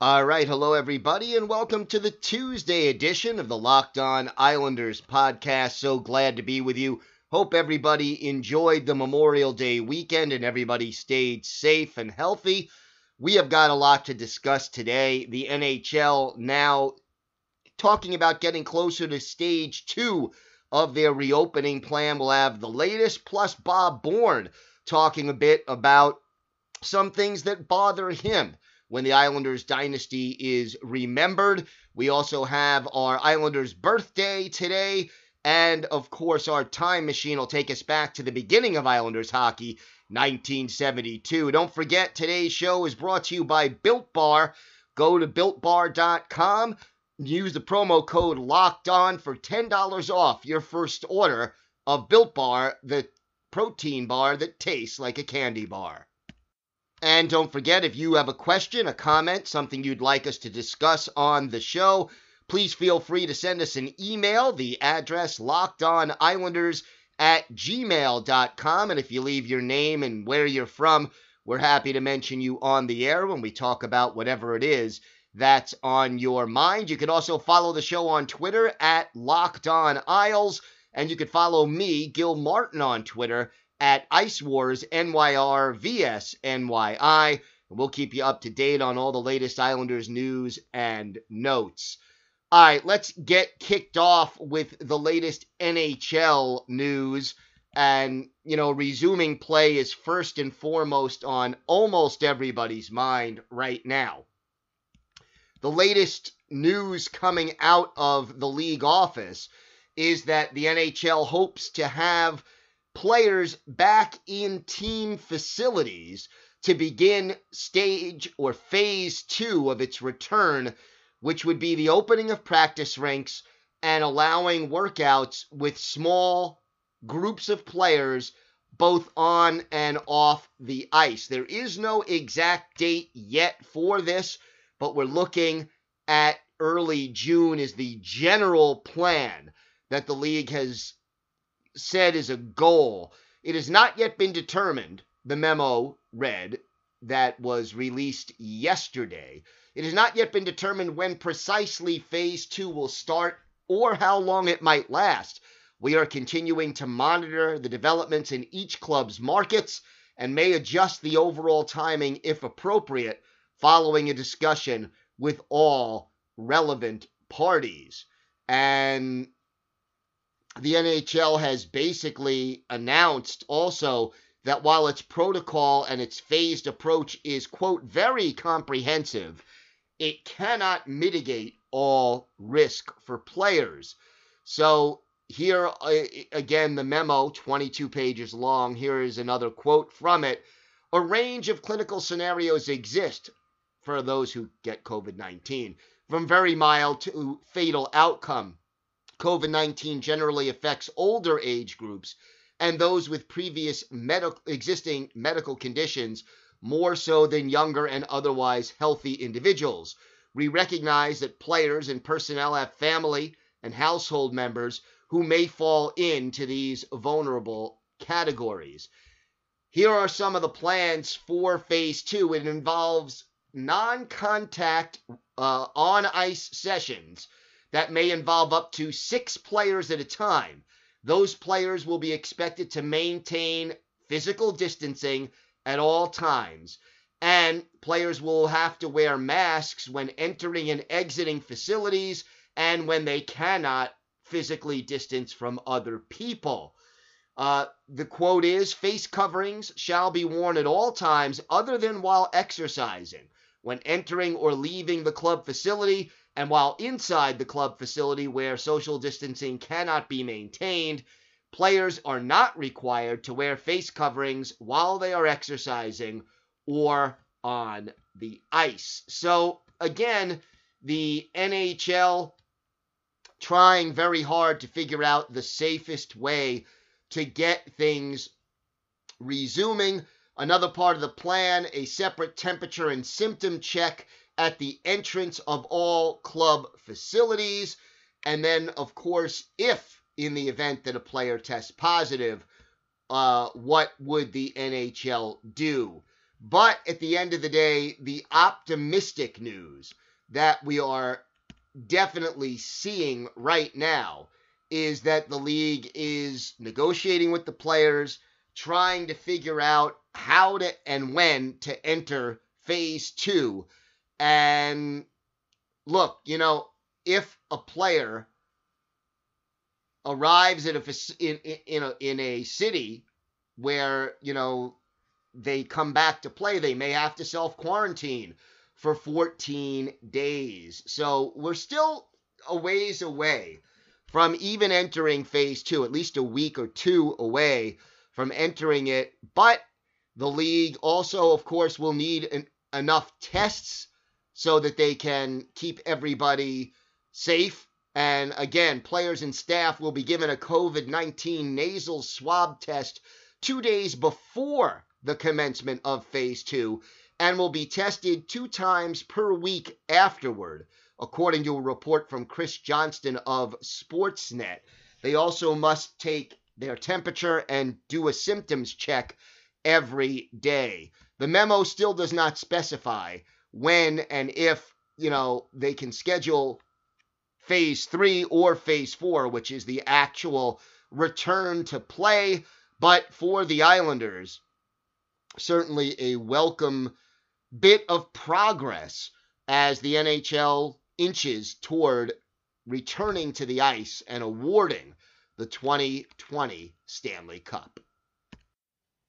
All right, hello everybody, and welcome to the Tuesday edition of the Locked On Islanders podcast. So glad to be with you. Hope everybody enjoyed the Memorial Day weekend and everybody stayed safe and healthy. We have got a lot to discuss today. The NHL now talking about getting closer to stage two of their reopening plan. We'll have the latest, plus Bob Bourne talking a bit about some things that bother him when the Islanders dynasty is remembered. We also have our Islanders birthday today. And of course, our time machine will take us back to the beginning of Islanders hockey, 1972. Don't forget, today's show is brought to you by Built Bar. Go to builtbar.com, use the promo code LOCKED ON for $10 off your first order of Built Bar, the protein bar that tastes like a candy bar. And don't forget, if you have a question, a comment, something you'd like us to discuss on the show, please feel free to send us an email. The address lockedonislanders at gmail.com. And if you leave your name and where you're from, we're happy to mention you on the air when we talk about whatever it is that's on your mind. You can also follow the show on Twitter at Locked On Isles. And you can follow me, Gil Martin, on Twitter at Ice Wars NYR VS NYI. We'll keep you up to date on all the latest Islanders news and notes. All right, let's get kicked off with the latest NHL news. And, you know, resuming play is first and foremost on almost everybody's mind right now. The latest news coming out of the league office is that the NHL hopes to have players back in team facilities to begin stage or phase two of its return, which would be the opening of practice rinks and allowing workouts with small groups of players both on and off the ice. There is no exact date yet for this, but we're looking at early June is the general plan that the league has said is a goal. It has not yet been determined, the memo read, that was released yesterday. It has not yet been determined when precisely phase two will start or how long it might last. We are continuing to monitor the developments in each club's markets and may adjust the overall timing if appropriate following a discussion with all relevant parties. And the NHL has basically announced also that while its protocol and its phased approach is, quote, very comprehensive, it cannot mitigate all risk for players. So, here uh, again, the memo, 22 pages long. Here is another quote from it. A range of clinical scenarios exist for those who get COVID 19, from very mild to fatal outcome. COVID 19 generally affects older age groups and those with previous medical, existing medical conditions more so than younger and otherwise healthy individuals. We recognize that players and personnel have family and household members who may fall into these vulnerable categories. Here are some of the plans for phase two. It involves non contact uh, on ice sessions that may involve up to six players at a time. Those players will be expected to maintain physical distancing at all times. And players will have to wear masks when entering and exiting facilities and when they cannot physically distance from other people. Uh, the quote is face coverings shall be worn at all times other than while exercising, when entering or leaving the club facility, and while inside the club facility where social distancing cannot be maintained. Players are not required to wear face coverings while they are exercising or on the ice. So, again, the NHL trying very hard to figure out the safest way to get things resuming. Another part of the plan a separate temperature and symptom check at the entrance of all club facilities. And then, of course, if in the event that a player tests positive, uh, what would the NHL do? But at the end of the day, the optimistic news that we are definitely seeing right now is that the league is negotiating with the players, trying to figure out how to and when to enter phase two. And look, you know, if a player arrives at a in in a in a city where you know they come back to play, they may have to self quarantine for 14 days. So we're still a ways away from even entering phase two, at least a week or two away from entering it. But the league also, of course, will need an, enough tests so that they can keep everybody safe. And again, players and staff will be given a COVID 19 nasal swab test two days before the commencement of phase two and will be tested two times per week afterward according to a report from Chris Johnston of Sportsnet. They also must take their temperature and do a symptoms check every day. The memo still does not specify when and if, you know, they can schedule phase 3 or phase 4, which is the actual return to play, but for the Islanders, certainly a welcome bit of progress as the NHL inches toward returning to the ice and awarding the 2020 Stanley Cup.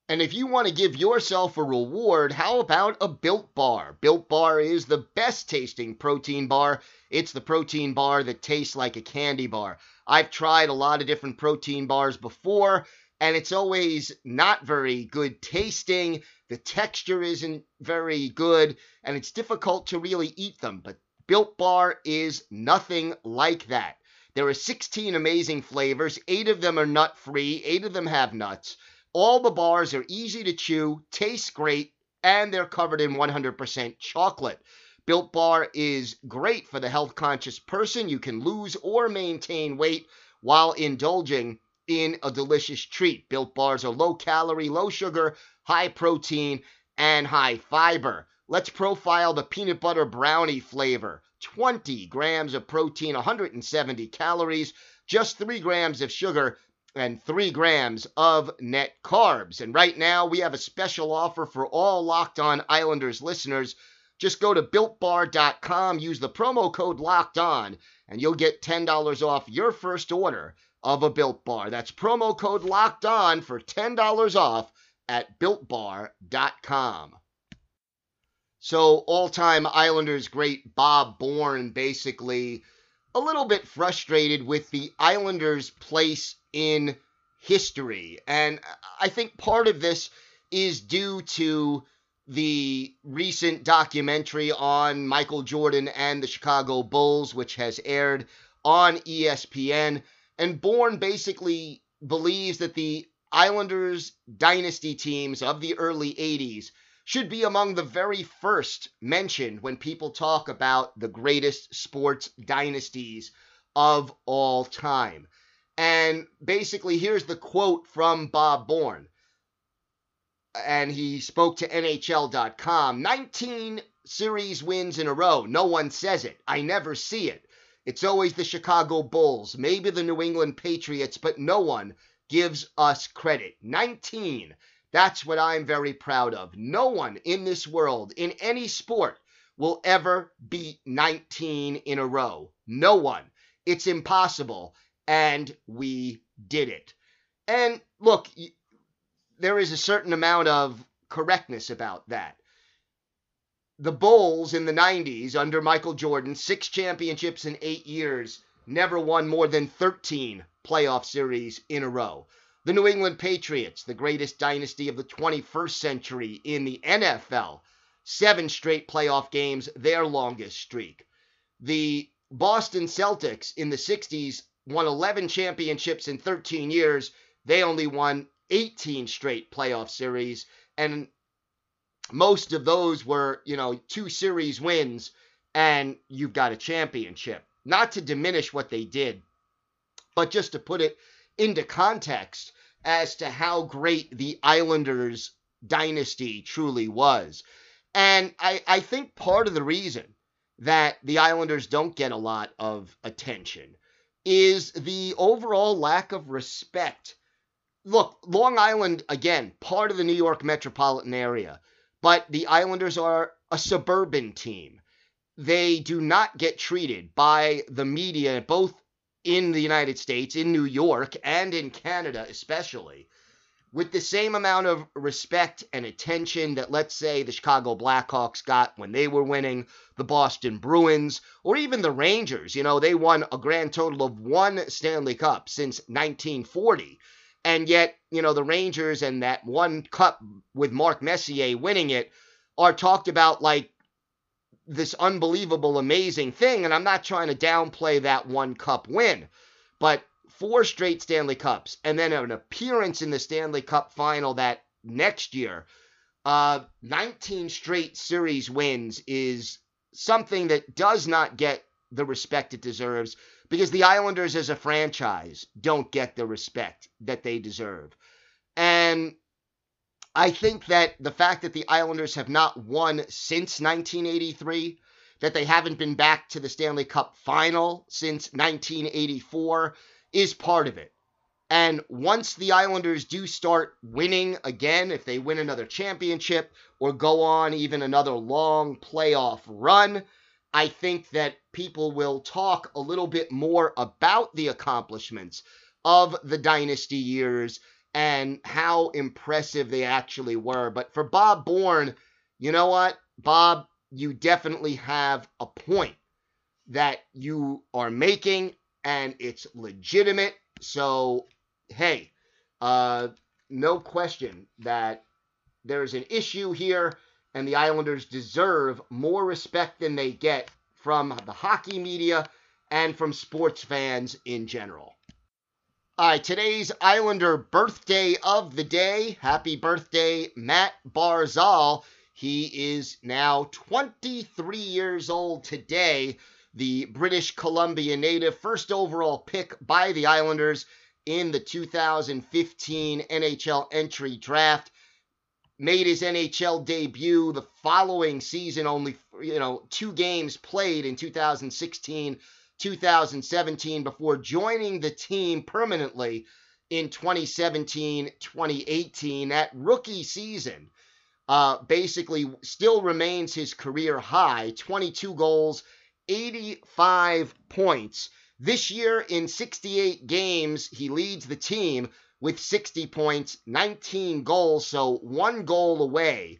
And if you want to give yourself a reward, how about a Built Bar? Built Bar is the best tasting protein bar. It's the protein bar that tastes like a candy bar. I've tried a lot of different protein bars before, and it's always not very good tasting. The texture isn't very good, and it's difficult to really eat them. But Built Bar is nothing like that. There are 16 amazing flavors. Eight of them are nut free, eight of them have nuts. All the bars are easy to chew, taste great, and they're covered in 100% chocolate. Built Bar is great for the health conscious person. You can lose or maintain weight while indulging in a delicious treat. Built Bars are low calorie, low sugar, high protein, and high fiber. Let's profile the peanut butter brownie flavor. 20 grams of protein, 170 calories, just 3 grams of sugar, and 3 grams of net carbs. And right now, we have a special offer for all Locked On Islanders listeners. Just go to builtbar.com, use the promo code Locked On, and you'll get $10 off your first order of a Built Bar. That's promo code Locked On for $10 off at builtbar.com. So, all time Islanders great Bob Bourne basically a little bit frustrated with the Islanders' place in history. And I think part of this is due to the recent documentary on Michael Jordan and the Chicago Bulls, which has aired on ESPN. And Bourne basically believes that the Islanders dynasty teams of the early 80s should be among the very first mentioned when people talk about the greatest sports dynasties of all time. And basically, here's the quote from Bob Bourne. And he spoke to NHL.com 19 series wins in a row. No one says it. I never see it. It's always the Chicago Bulls, maybe the New England Patriots, but no one gives us credit. 19 That's what I'm very proud of. No one in this world, in any sport, will ever beat 19 in a row. No one. It's impossible. And we did it. And look, there is a certain amount of correctness about that. The Bulls in the 90s under Michael Jordan, six championships in eight years, never won more than 13 playoff series in a row. The New England Patriots, the greatest dynasty of the 21st century in the NFL, seven straight playoff games, their longest streak. The Boston Celtics in the 60s won 11 championships in 13 years. They only won 18 straight playoff series, and most of those were, you know, two series wins, and you've got a championship. Not to diminish what they did, but just to put it into context as to how great the Islanders dynasty truly was. And I, I think part of the reason that the Islanders don't get a lot of attention is the overall lack of respect. Look, Long Island, again, part of the New York metropolitan area, but the Islanders are a suburban team. They do not get treated by the media, both in the United States, in New York, and in Canada especially, with the same amount of respect and attention that, let's say, the Chicago Blackhawks got when they were winning, the Boston Bruins, or even the Rangers. You know, they won a grand total of one Stanley Cup since 1940. And yet, you know, the Rangers and that one cup with Mark Messier winning it are talked about like this unbelievable, amazing thing. And I'm not trying to downplay that one cup win, but four straight Stanley Cups, and then an appearance in the Stanley Cup final that next year. Uh, 19 straight series wins is something that does not get the respect it deserves because the Islanders as a franchise don't get the respect that they deserve. And I think that the fact that the Islanders have not won since 1983, that they haven't been back to the Stanley Cup final since 1984, is part of it. And once the Islanders do start winning again, if they win another championship or go on even another long playoff run, I think that people will talk a little bit more about the accomplishments of the dynasty years and how impressive they actually were. But for Bob Bourne, you know what? Bob, you definitely have a point that you are making and it's legitimate. So, hey, uh, no question that there's an issue here, and the Islanders deserve more respect than they get from the hockey media and from sports fans in general. All right, today's Islander birthday of the day. Happy birthday, Matt Barzal. He is now 23 years old today the British Columbia native, first overall pick by the Islanders in the 2015 NHL entry draft. Made his NHL debut the following season, only you know two games played in 2016, 2017 before joining the team permanently in 2017, 2018. That rookie season uh, basically still remains his career high 22 goals 85 points. This year, in 68 games, he leads the team with 60 points, 19 goals, so one goal away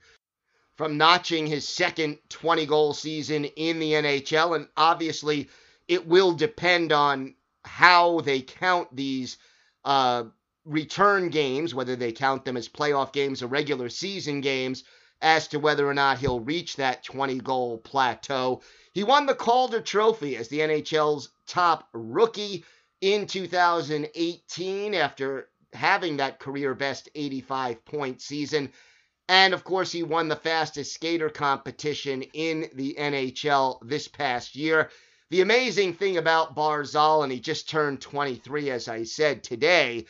from notching his second 20 goal season in the NHL. And obviously, it will depend on how they count these uh, return games, whether they count them as playoff games or regular season games, as to whether or not he'll reach that 20 goal plateau. He won the Calder Trophy as the NHL's top rookie in 2018 after having that career best 85 point season. And of course, he won the fastest skater competition in the NHL this past year. The amazing thing about Barzal, and he just turned 23, as I said today,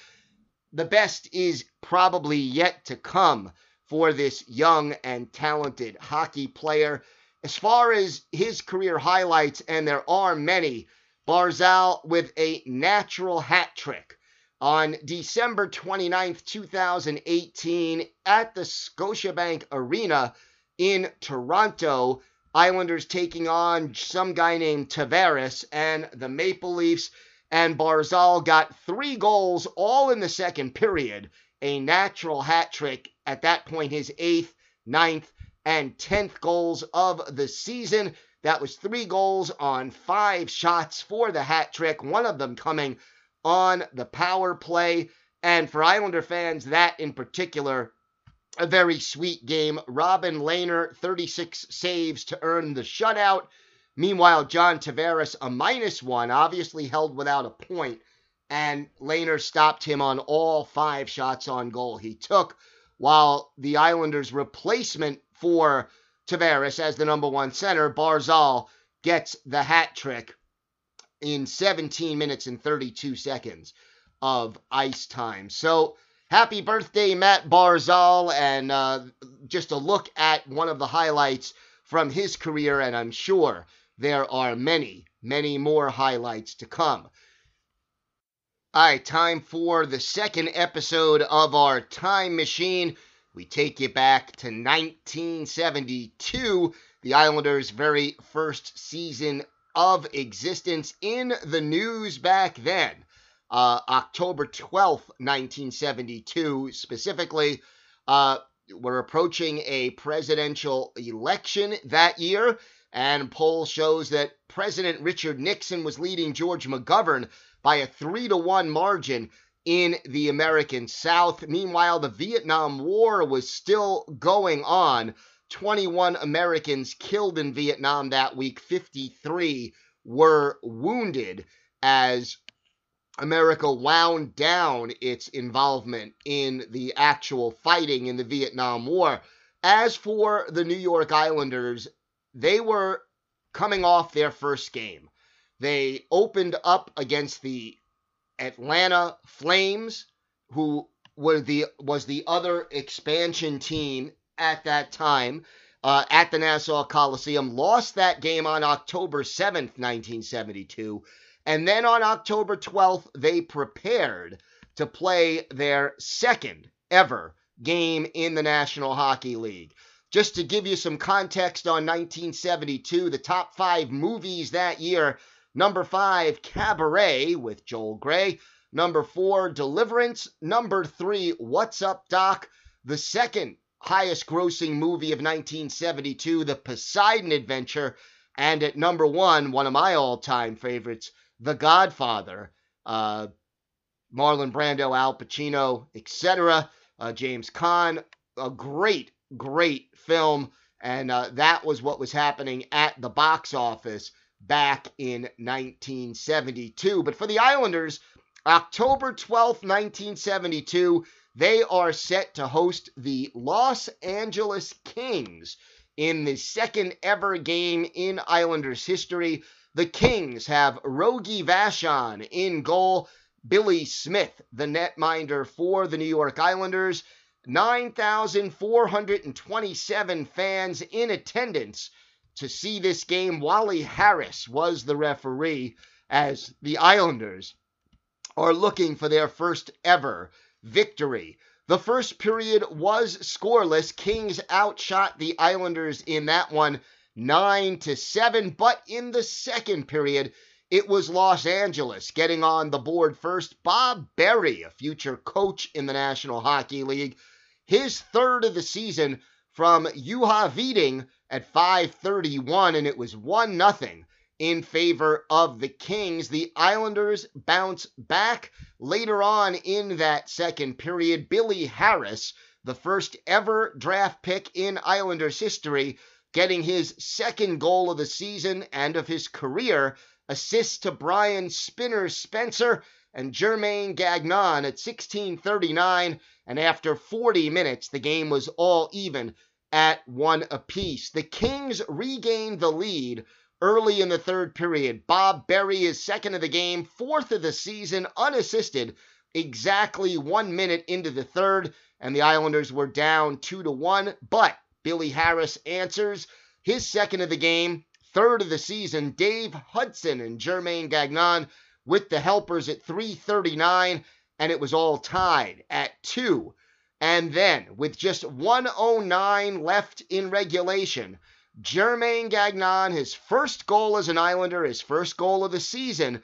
the best is probably yet to come for this young and talented hockey player. As far as his career highlights, and there are many, Barzal with a natural hat trick On December 29th, 2018, at the Scotiabank Arena in Toronto, Islanders taking on some guy named Tavares and the Maple Leafs and Barzal got three goals all in the second period. A natural hat trick at that point, his eighth, ninth, and tenth goals of the season. That was three goals on five shots for the hat trick, one of them coming on the power play. And for Islander fans, that in particular, a very sweet game. Robin Lehner, 36 saves to earn the shutout. Meanwhile, John Tavares, a minus one, obviously held without a point, and Lehner stopped him on all five shots on goal he took, while the Islanders' replacement for Tavares as the number one center, Barzal, gets the hat trick in 17 minutes and 32 seconds of ice time. So, happy birthday, Matt Barzal, and uh, just a look at one of the highlights from his career, and I'm sure there are many, many more highlights to come. All right, time for the second episode of our time machine. We take you back to 1972, the Islanders' very first season of existence in the news back then. Uh, October 12th, 1972, specifically. Uh, we're approaching a presidential election that year, and poll shows that President Richard Nixon was leading George McGovern by a 3 to 1 margin in the American South. Meanwhile, the Vietnam War was still going on. 21 Americans killed in Vietnam that week, 53 were wounded as America wound down its involvement in the actual fighting in the Vietnam War. As for the New York Islanders, they were coming off their first game. They opened up against the Atlanta Flames, who were the was the other expansion team at that time uh, at the Nassau Coliseum. Lost that game on October 7th, 1972. And then on October 12th, they prepared to play their second ever game in the National Hockey League. Just to give you some context on 1972, the top five movies that year number five, Cabaret with Joel Grey. Number four, Deliverance. Number three, What's Up, Doc? The second highest grossing movie of 1972, The Poseidon Adventure. And at number one, one of my all time favorites, The Godfather. Uh, Marlon Brando, Al Pacino, etc. Uh, James Caan, a great great film. And uh, that was what was happening at the box office back in 1972. But for the Islanders, October 12th, 1972, they are set to host the Los Angeles Kings in the second ever game in Islanders history. The Kings have Rogie Vachon in goal, Billy Smith, the netminder for the New York Islanders, 9,427 fans in attendance to see this game. Wally Harris was the referee as the Islanders are looking for their first ever victory. The first period was scoreless. Kings outshot the Islanders in that one 9 to 7, but in the second period it was Los Angeles getting on the board first. Bob Berry, a future coach in the National Hockey League, his third of the season from Juha Widing at 531, and it was 1 nothing in favor of the Kings. The Islanders bounce back later on in that second period. Billy Harris, the first ever draft pick in Islanders history, getting his second goal of the season and of his career, assists to Brian Spinner Spencer and Germain Gagnon at 1639 and after 40 minutes, the game was all even at one apiece. The Kings regained the lead early in the third period. Bob Berry is second of the game, fourth of the season, unassisted, exactly one minute into the third, and the Islanders were down two to one. But Billy Harris answers his second of the game, third of the season. Dave Hudson and Germain Gagnon with the helpers at 339 and it was all tied at two. And then, with just 109 left in regulation, Germain Gagnon, his first goal as an Islander, his first goal of the season,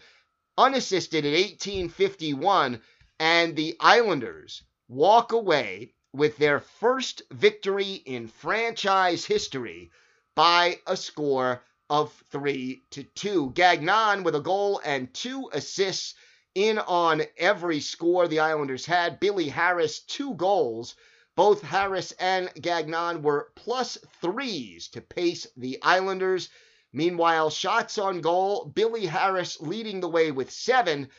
unassisted at 1851, and the Islanders walk away with their first victory in franchise history by a score of 3 to 2. Gagnon with a goal and two assists in on every score the Islanders had. Billy Harris, two goals. Both Harris and Gagnon were plus threes to pace the Islanders. Meanwhile, shots on goal, Billy Harris leading the way with seven.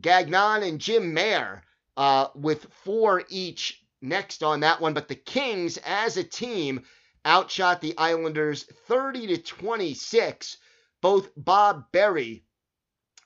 Gagnon and Jim Mair uh, with four each next on that one. But the Kings, as a team, outshot the Islanders 30 to 26. Both Bob Berry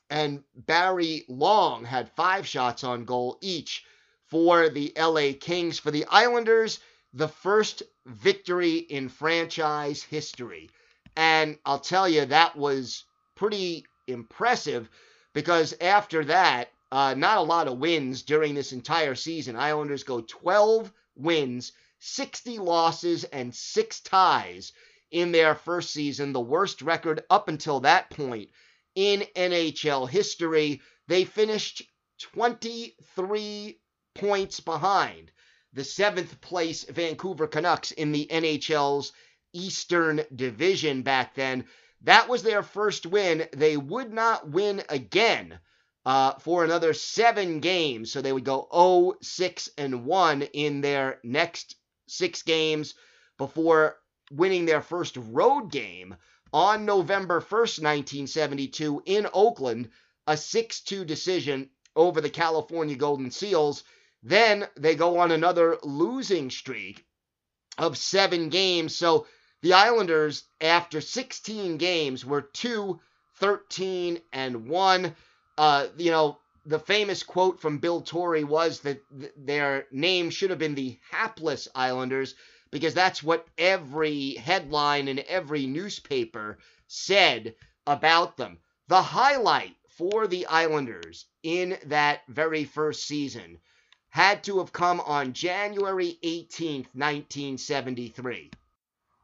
and Barry Long had five shots on goal each for the LA Kings. For the Islanders, the first victory in franchise history. And I'll tell you, that was pretty impressive because after that, uh, not a lot of wins during this entire season. Islanders go 12 wins, 60 losses, and six ties in their first season, the worst record up until that point in NHL history. They finished 23 points behind the seventh place Vancouver Canucks in the NHL's Eastern Division back then. That was their first win. They would not win again uh, for another seven games. So they would go 0, 6, and 1 in their next six games before winning their first road game on November 1st, 1972, in Oakland, a 6 2 decision over the California Golden Seals. Then they go on another losing streak of seven games. So the Islanders, after 16 games, were 2 13 and 1. Uh, you know, the famous quote from Bill Torrey was that th- their name should have been the Hapless Islanders because that's what every headline in every newspaper said about them. The highlight for the Islanders in that very first season had to have come on January 18th, 1973.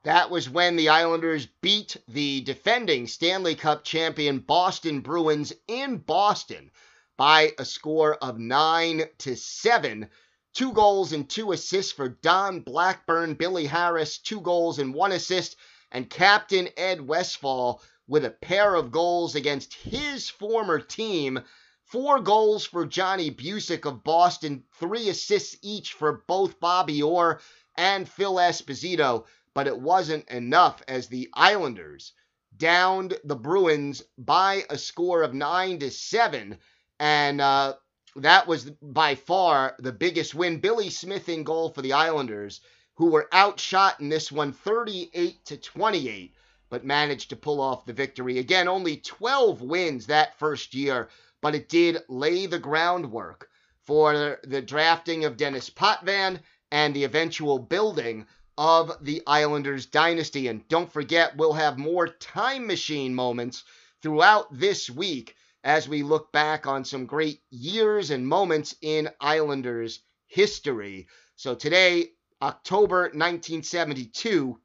That was when the Islanders beat the defending Stanley Cup champion Boston Bruins in Boston by a score of 9 to 7 Two goals and two assists for Don Blackburn, Billy Harris, two goals and one assist, and Captain Ed Westfall with a pair of goals against his former team. Four goals for Johnny Bucyk of Boston, three assists each for both Bobby Orr and Phil Esposito, but it wasn't enough as the Islanders downed the Bruins by a score of nine to seven, and uh, that was by far the biggest win. Billy Smith in goal for the Islanders, who were outshot in this one 38 to 28, but managed to pull off the victory. Again, only 12 wins that first year, but it did lay the groundwork for the drafting of Denis Potvin and the eventual building of the Islanders dynasty. And don't forget, we'll have more time machine moments throughout this week as we look back on some great years and moments in Islanders history. So today, October 1972,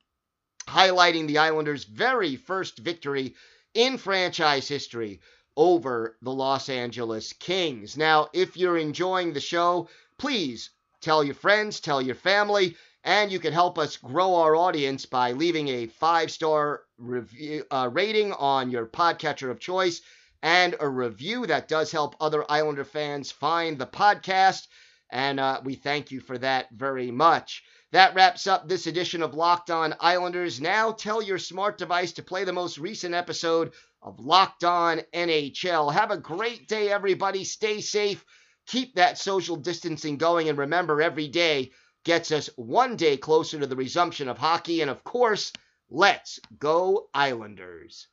highlighting the Islanders' very first victory in franchise history over the Los Angeles Kings. Now, if you're enjoying the show, please tell your friends, tell your family, and you can help us grow our audience by leaving a five star review uh, rating on your podcatcher of choice and a review that does help other Islander fans find the podcast. And uh, we thank you for that very much. That wraps up this edition of Locked On Islanders. Now tell your smart device to play the most recent episode of Locked On NHL. Have a great day, everybody. Stay safe. Keep that social distancing going. And remember, every day gets us one day closer to the resumption of hockey. And of course, let's go, Islanders.